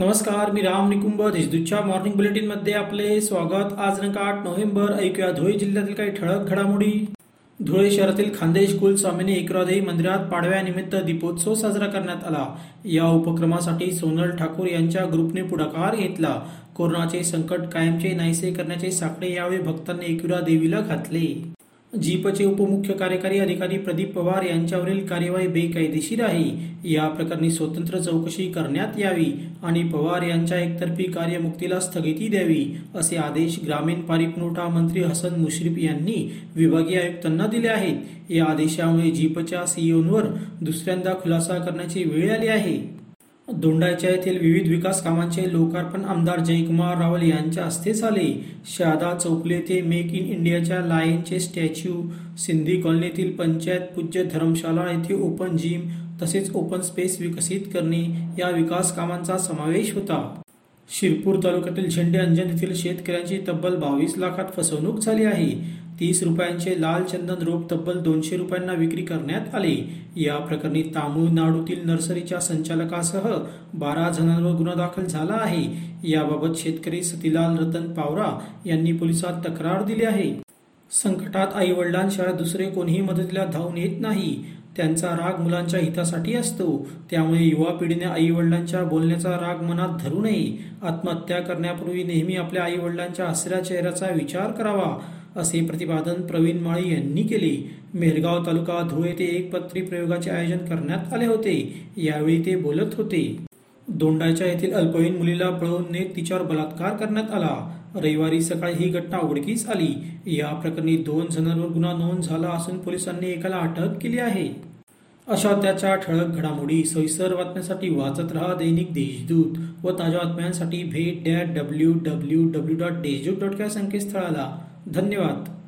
नमस्कार मी राम निकुंभ. देशदूतच्या मॉर्निंग बुलेटिनमध्ये आपले स्वागत. आज दिनांक आठ नोव्हेंबर ऐकूया. धुळे जिल्ह्यातील काही ठळक घडामोडी. धुळे शहरातील खानदेश कुलस्वामीने एकरादेवी मंदिरात पाडव्यानिमित्त दीपोत्सव साजरा करण्यात आला. या उपक्रमासाठी सोनल ठाकूर यांच्या ग्रुपने पुढाकार घेतला. कोरोनाचे संकट कायमचे नाहीसे करण्याचे साकडे यावेळी भक्तांनी एकविरा देवीला घातले. जीपचे उपमुख्य कार्यकारी अधिकारी प्रदीप पवार यांच्यावरील कार्यवाही बेकायदेशीर आहे. या प्रकरणी स्वतंत्र चौकशी करण्यात यावी आणि पवार यांच्या एकतर्फी कार्यमुक्तीला स्थगिती द्यावी असे आदेश ग्रामीण पाणीपुरवठा मंत्री हसन मुश्रीफ यांनी विभागीय आयुक्तांना दिले आहेत. या आदेशामुळे जीपच्या सीईओंवर दुसऱ्यांदा खुलासा करण्याची वेळ आली आहे. दोंडाच्या येथील विविध विकास कामांचे लोकार्पण आमदार जयकुमार रावल यांच्या हस्ते झाले. शहादा चौकले ते मेक इन इंडियाच्या लायनचे स्टॅच्यू सिंधी कॉलनीतील पंचायत पूज्य धर्मशाला येथे ओपन जिम तसेच ओपन स्पेस विकसित करणे या विकास कामांचा समावेश होता. शिरपूर तालुक्यातील झेंडे अंजन येथील शेतकऱ्यांची तब्बल बावीस लाखात फसवणूक झाली आहे. तीस रुपयांचे लाल चंदन रोप तब्बल दोनशे रुपयांना विक्री करण्यात आले. या प्रकरणी तामिळनाडूतील नर्सरीच्या संचालकासह बारा जणांवर गुन्हा दाखल झाला आहे. याबाबत शेतकरी सतीलाल रतन पावरा यांनी पोलिसात तक्रार दिली आहे. संकटात आई वडिलांशिवाय दुसरे कोणीही मदतीला धावून येत नाही. त्यांचा राग मुलांच्या हितासाठी असतो. त्यामुळे युवा पिढीने आई वडिलांच्या बोलण्याचा राग मनात धरू नये. आत्महत्या करण्यापूर्वी नेहमी आपल्या आई वडिलांच्या हसऱ्या चेहऱ्याचा विचार करावा असे प्रतिपादन प्रवीण माळी यांनी केले. मेरगाव तालुका धुळे येथे एक पत्री प्रयोगाचे आयोजन करण्यात आले होते. यावेळी ते बोलत होते. दोंडाच्या येथील अल्पवयीन मुलीला पळवून नेत तिच्यावर बलात्कार करण्यात आला. रविवारी सकाळी ही घटना उघडकीस आली. या प्रकरणी दोन जणांवर गुन्हा नोंद झाला असून पोलिसांनी एकाला अटक केली आहे. अशा त्याच्या ठळक घडामोडी सविस्तर बातम्यांसाठी वाचत रहा दैनिक देशदूत व ताज्या बातम्यांसाठी भेट that W W W dot Deshdoot dot या संकेतस्थळाला. धन्यवाद.